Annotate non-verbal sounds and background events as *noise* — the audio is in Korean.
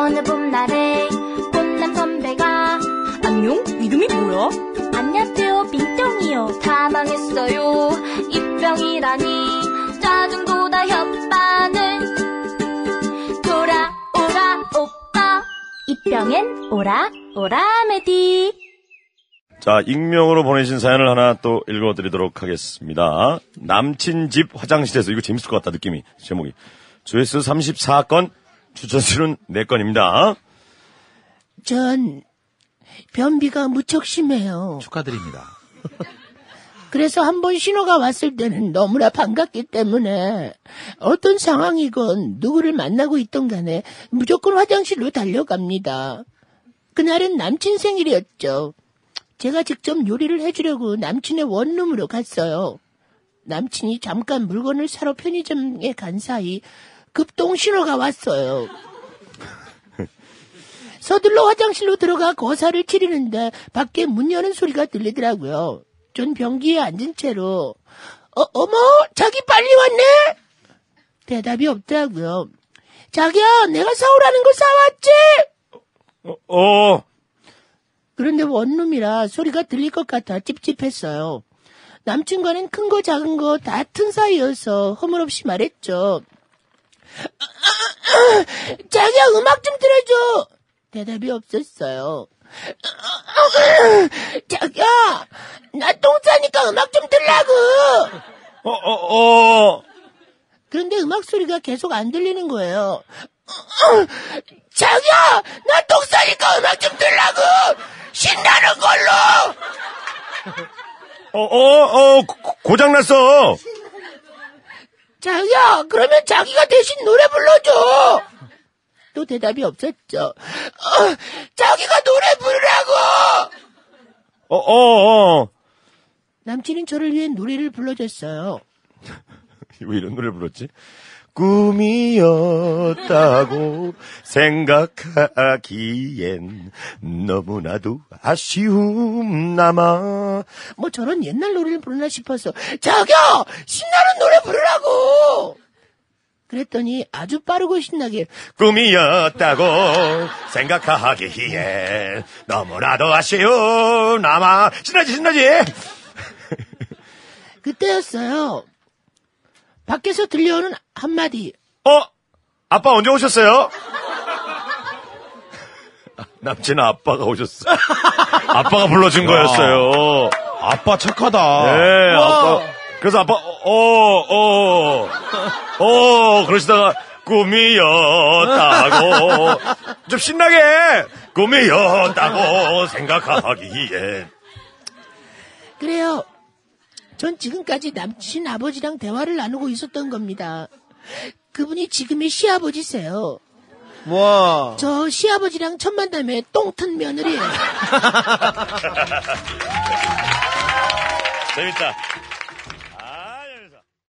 어느 봄날에 꽃남 선배가 안녕? 이름이 뭐야? 안녕하세요 빈병이요 다 망했어요 입병이라니 짜증보다 혓바늘 돌아오라 오빠 입병엔 오라 오라 메디 자, 익명으로 보내신 사연을 하나 또 읽어드리도록 하겠습니다. 남친 집 화장실에서, 이거 재밌을 것 같다, 느낌이, 제목이. 조회수 34건, 추천수는 4건입니다. 전 변비가 무척 심해요. 축하드립니다. 그래서 한 번 신호가 왔을 때는 너무나 반갑기 때문에 어떤 상황이건 누구를 만나고 있던 간에 무조건 화장실로 달려갑니다. 그날은 남친 생일이었죠. 제가 직접 요리를 해주려고 남친의 원룸으로 갔어요. 남친이 잠깐 물건을 사러 편의점에 간 사이 급동 신호가 왔어요. 서둘러 화장실로 들어가 거사를 치르는데 밖에 문 여는 소리가 들리더라고요. 전 변기에 앉은 채로 어, 어머 자기 빨리 왔네? 대답이 없더라고요. 자기야 내가 사오라는 거 사왔지? 어, 어, 그런데 원룸이라 소리가 들릴 것 같아 찝찝했어요. 남친과는 큰 거 작은 거 다 튼 사이여서 허물없이 말했죠. 자기야 음악 좀 틀어줘. 대답이 없었어요. 자기야 나똥 싸니까 음악 좀 틀라고. 어, 어, 어. 그런데 음악 소리가 계속 안 들리는 거예요. 자기야 나똥 싸니까 음악 좀 틀라고. 신나는 걸로. 어, 어, 어, 고- 고장났어. 자기야, 그러면 자기가 대신 노래 불러줘. 또 대답이 없었죠. 어, 자기가 노래 부르라고. 어, 어, 어. 남친은 저를 위해 노래를 불러줬어요. *laughs* 왜 이런 노래 불렀지? 꿈이었다고 생각하기엔 너무나도 아쉬움 남아. 뭐 저런 옛날 노래를 부르나 싶어서 자기야, 신나는 노래 부르라고. 그랬더니 아주 빠르고 신나게 꿈이었다고 생각하기엔 너무나도 아쉬움 남아. 신나지, 신나지? 그때였어요. 밖에서 들려오는 한마디. 어? 아빠 언제 오셨어요? *laughs* 남친 아빠가 오셨어. 아빠가 불러준 거였어요. 아빠 착하다. 네, 아빠. 그래서 아빠, 어, 어, 어, 그러시다가, 꿈이었다고. 좀 신나게! 꿈이었다고 생각하기에. 그래요. 전 지금까지 남친 아버지랑 대화를 나누고 있었던 겁니다. 그분이 지금의 시아버지세요. 와. 저 시아버지랑 첫 만남에 똥튼 며느리예요. *laughs* 재밌다.